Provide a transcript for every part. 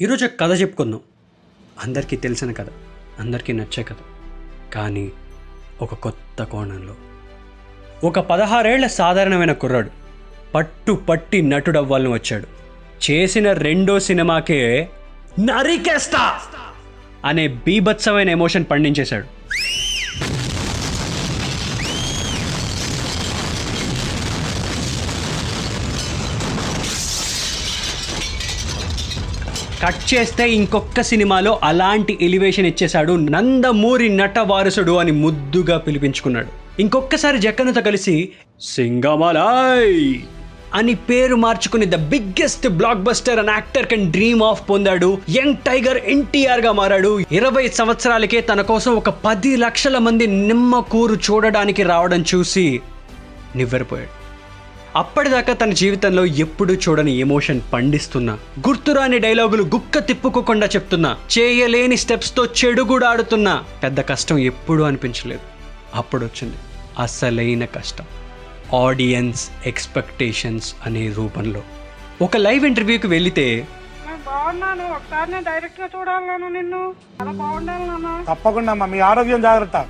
ఈరోజు ఒక కథ చెప్పుకుందాం. అందరికీ తెలిసిన కథ అందరికీ నచ్చే కథ. కానీ ఒక కొత్త కోణంలో. ఒక పదహారేళ్ళ సాధారణమైన కుర్రాడు పట్టు పట్టి నటుడవ్వాలని వచ్చాడు. చేసిన రెండో సినిమాకే నరికేస్తా! అనే బీభత్సమైన ఎమోషన్ పండించేశాడు. కట్ చేస్తే ఇంకొక సినిమాలో అలాంటి ఎలివేషన్ ఇచ్చేశాడు నందమూరి నట వారసుడు అని ముద్దుగా పిలిపించుకున్నాడు. ఇంకొకసారి జక్కనతో కలిసి సింగమలాయ్ అని పేరు మార్చుకుని the biggest block buster and actor can dream of పొందాడు. యంగ్ టైగర్ ఎన్టీఆర్గా మారాడు. ఇరవై సంవత్సరాలకే తన కోసం ఒక పది లక్షల మంది నిమ్మకూరు చూడడానికి రావడం చూసి నివ్వెరపోయాడు. అప్పటిదాకా తన జీవితంలో ఎప్పుడూ చూడని ఎమోషన్ పండిస్తున్నా. గుర్తురాని డైలాగులు గుక్క తిప్పుకోకుండా చెప్తున్నా. చేయలేని స్టెప్స్తో చెడు కూడా ఆడుతున్నా పెద్ద కష్టం ఎప్పుడూ అనిపించలేదు. అప్పుడు వచ్చింది అసలైన కష్టం. ఆడియన్స్ ఎక్స్పెక్టేషన్స్ అనే రూపంలో. ఒక లైవ్ ఇంటర్వ్యూకి వెళితే నేను బాగున్నాను. ఒకసారి నేను డైరెక్ట్గా చూడాలను నిన్ను. చాలా బాగుండాలి నాన్న. తప్పకుండా అమ్మా. మీ ఆరోగ్యం జాగ్రత్త.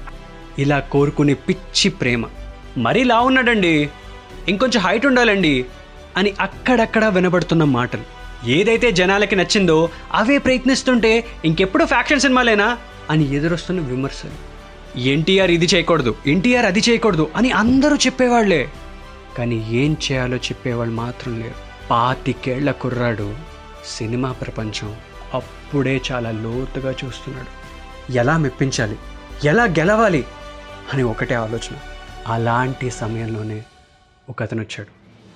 ఇలా కోరుకునే పిచ్చి ప్రేమ. మరీ లా ఉన్నాడండి. ఇంకొంచెం హైట్ ఉండాలండి అని అక్కడక్కడ వినబడుతున్న మాటలు. ఏదైతే జనాలకి నచ్చిందో అవే ప్రయత్నిస్తుంటే ఇంకెప్పుడు ఫ్యాక్షన్ సినిమాలేనా అని ఎదురొస్తున్న విమర్శలు. ఎన్టీఆర్ ఇది చేయకూడదు ఎన్టీఆర్ అది చేయకూడదు అని అందరూ చెప్పేవాళ్ళే. కానీ ఏం చేయాలో చెప్పేవాళ్ళు మాత్రం లేరు. పాతికేళ్ళ కుర్రాడు సినిమా ప్రపంచం అప్పుడే చాలా లోతుగా చూస్తున్నాడు. ఎలా మెప్పించాలి ఎలా గెలవాలి అని ఒకటే ఆలోచన. అలాంటి సమయంలోనే ఒక అతను వచ్చాడు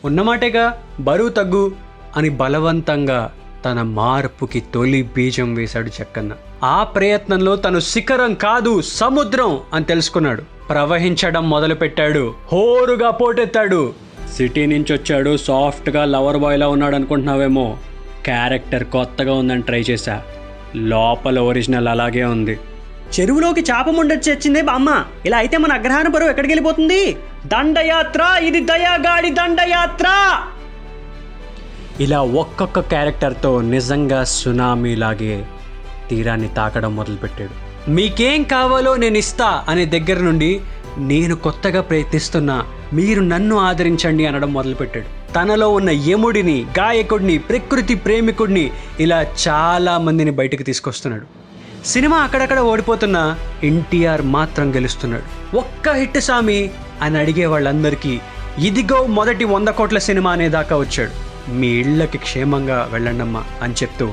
ఉన్నమాటేగా బరువు తగ్గు అని బలవంతంగా తన మార్పుకి తొలి బీజం వేశాడు చెక్కన్న. ఆ ప్రయత్నంలో తను శిఖరం కాదు సముద్రం అని తెలుసుకున్నాడు. ప్రవహించడం మొదలుపెట్టాడు. హోరుగా పోటెత్తాడు. సిటీ నుంచి వచ్చాడు సాఫ్ట్గా లవర్ బాయ్లా ఉన్నాడు అనుకుంటున్నావేమో క్యారెక్టర్ కొత్తగా ఉందని ట్రై చేశా. లోపల ఒరిజినల్ అలాగే ఉంది. చెరువులోకి చాప ముండొచ్చి వచ్చిందే బామ్మ. ఇలా అయితే మన అగ్రహార బరువు ఎక్కడికి వెళ్ళిపోతుంది దండయాత్ర ఇది దయాగాడి దండయాత్ర! ఇలా ఒక్కొక్క క్యారెక్టర్తో నిజంగా సునామీ లాగే తీరాన్ని తాకడం మొదలుపెట్టాడు. మీకేం కావాలో నేను ఇస్తా అనే దగ్గర నుండి నేను కొత్తగా ప్రయత్నిస్తున్నా మీరు నన్ను ఆదరించండి అనడం మొదలుపెట్టాడు. తనలో ఉన్న యముడిని గాయకుడిని ప్రకృతి ప్రేమికుడిని ఇలా చాలా మందిని బయటకు తీసుకొస్తున్నాడు. సినిమా అక్కడక్కడ ఓడిపోతున్న ఎన్టీఆర్ మాత్రం గెలుస్తున్నాడు. ఒక్క హిట్ సామి అని అడిగే వాళ్ళందరికీ ఇదిగో మొదటి వంద కోట్ల సినిమా అనేదాకా వచ్చాడు. మీ ఇళ్ళకి క్షేమంగా వెళ్ళండమ్మా అని చెప్తూ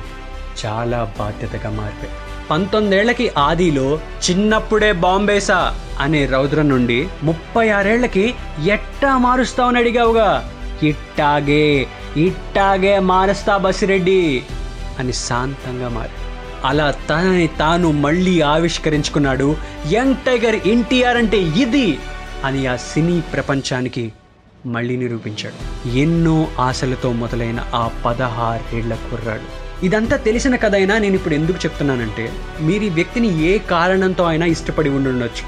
చాలా బాధ్యతగా మారిపోయాడు పంతొమ్మిదేళ్ళకి ఆదిలో చిన్నప్పుడే బాంబేసా అనే రౌద్రం నుండి ముప్పై ఆరేళ్ళకి ఎట్టా మారుస్తావని అడిగావుగా. ఇట్టాగే ఇట్టాగే మారుస్తా బసిరెడ్డి అని శాంతంగా మారి. అలా తనని తాను మళ్ళీ ఆవిష్కరించుకున్నాడు. యంగ్ టైగర్ ఎన్టీఆర్ అంటే ఇది అని ఆ సినీ ప్రపంచానికి మళ్ళీ నిరూపించాడు. ఎన్నో ఆశలతో మొదలైన ఆ పదహారేళ్ళ కుర్రాడు. ఇదంతా తెలిసిన కథ అయినా నేను ఇప్పుడు ఎందుకు చెప్తున్నానంటే మీరు ఈ వ్యక్తిని ఏ కారణంతో అయినా ఇష్టపడి ఉండుండొచ్చు.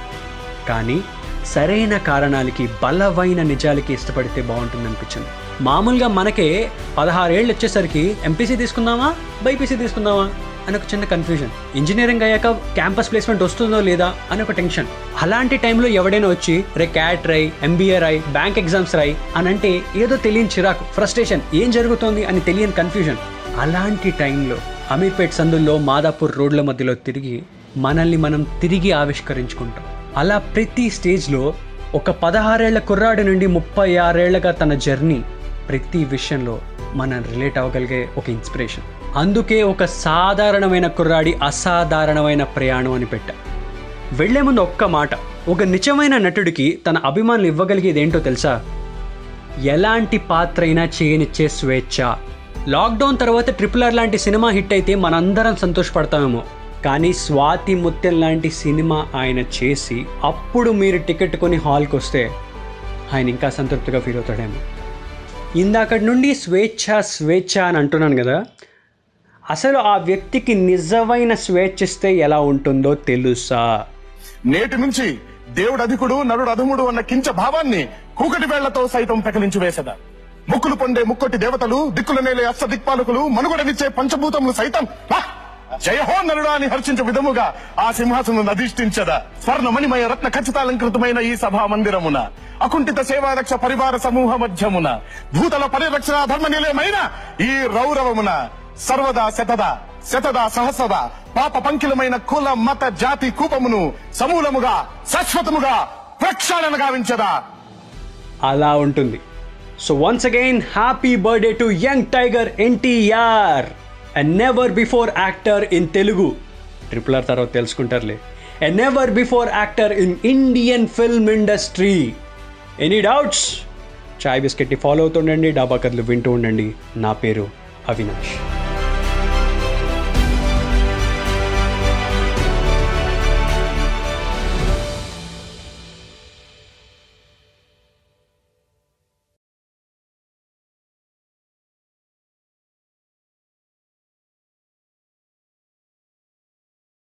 కానీ సరైన కారణాలకి బలమైన నిజాలకి ఇష్టపడితే బాగుంటుంది అనిపించింది మామూలుగా మనకే పదహారేళ్ళు వచ్చేసరికి ఎంపీసీ తీసుకుందామా బైపీసీ తీసుకుందామా? అని ఒక చిన్న కన్ఫ్యూజన్ ఇంజనీరింగ్ అయ్యాక క్యాంపస్ ప్లేస్మెంట్ వస్తుందో లేదా అని ఒక టెన్షన్ అలాంటి టైంలో ఎవడైనా వచ్చి రే క్యాట్ రై ఎంబీఏ రాయ్ బ్యాంక్ ఎగ్జామ్స్ రాయి అని అంటే ఏదో తెలియని చిరాకు ఫ్రస్ట్రేషన్ ఏం జరుగుతోంది అని తెలియని కన్ఫ్యూజన్ అలాంటి టైంలో అమీర్పేట్ సందుల్లో మాదాపూర్ రోడ్ల మధ్యలో తిరిగి మనల్ని మనం తిరిగి ఆవిష్కరించుకుంటాం. అలా ప్రతి స్టేజ్లో ఒక పదహారేళ్ళ కుర్రాడి నుండి ముప్పై ఆరేళ్ళగా తన జర్నీ ప్రతి విషయంలో మనం రిలేట్ అవ్వగలిగే ఒక ఇన్స్పిరేషన్ అందుకే ఒక సాధారణమైన కుర్రాడి అసాధారణమైన ప్రయాణం అని పెట్టా. వెళ్ళే ముందు ఒక్క మాట ఒక నిజమైన నటుడికి తన అభిమానులు ఇవ్వగలిగేది ఏంటో తెలుసా? ఎలాంటి పాత్ర అయినా చేయనిచ్చే స్వేచ్ఛ. లాక్డౌన్ తర్వాత ట్రిపుల్ ఆర్ లాంటి సినిమా హిట్ అయితే మనందరం సంతోషపడతామేమో. కానీ స్వాతి ముత్యం లాంటి సినిమా ఆయన చేసి అప్పుడు మీరు టికెట్ కొని హాల్కి వస్తే ఆయన ఇంకా సంతృప్తిగా ఫీల్ అవుతాడేమో. ఇందాకటి నుండి స్వేచ్ఛ స్వేచ్ఛ అని అంటున్నాను కదా అసలు ఆ వ్యక్తికి నిజమైన స్వేచ్ఛిస్తే ఎలా ఉంటుందో తెలుసా? నేటి నుంచి దేవుడు అధికుడు నరుడు అధముడు అన్న కించ భావాన్ని కూకటి వేళ్ళతో సైతం పెకలించి వేసదా. ముక్కులు పొందే ముక్కొట్టి దేవతలు దిక్కుల నేలే అస్త దిక్పాలకులు మనుగడనిచ్చే పంచభూతములు సైతం జయహో నరుడా అని హర్షించే విధముగా ఆ సింహాసనం అధిష్ఠించదా. స్వర్ణమణిమయ రత్న ఖచ్చితాలంకృతమైన ఈ సభా మందిరమున అకుంఠిత సేవారక్ష పరివార సమూహ మధ్యమున భూతల పరిరక్షణ ధర్మ నిలయమైన ఈ రౌరవమున సర్వదా శతద శతద సహస్రద పాప పంకిలమైన కుల మత జాతి కూపమును సమూలముగా శాశ్వతముగా ప్రక్షాళన గావించదా. అలా ఉంటుంది. So once again happy birthday to young tiger NTR and never before actor in Telugu triple R తర్వాత తెలుసుకుంటారులే. And never before actor in Indian film industry any doubts Chai బిస్కెట్ని follow అవుతుండండి డాబా కథలు వింటూ ఉండండి. నా పేరు అవినాష్.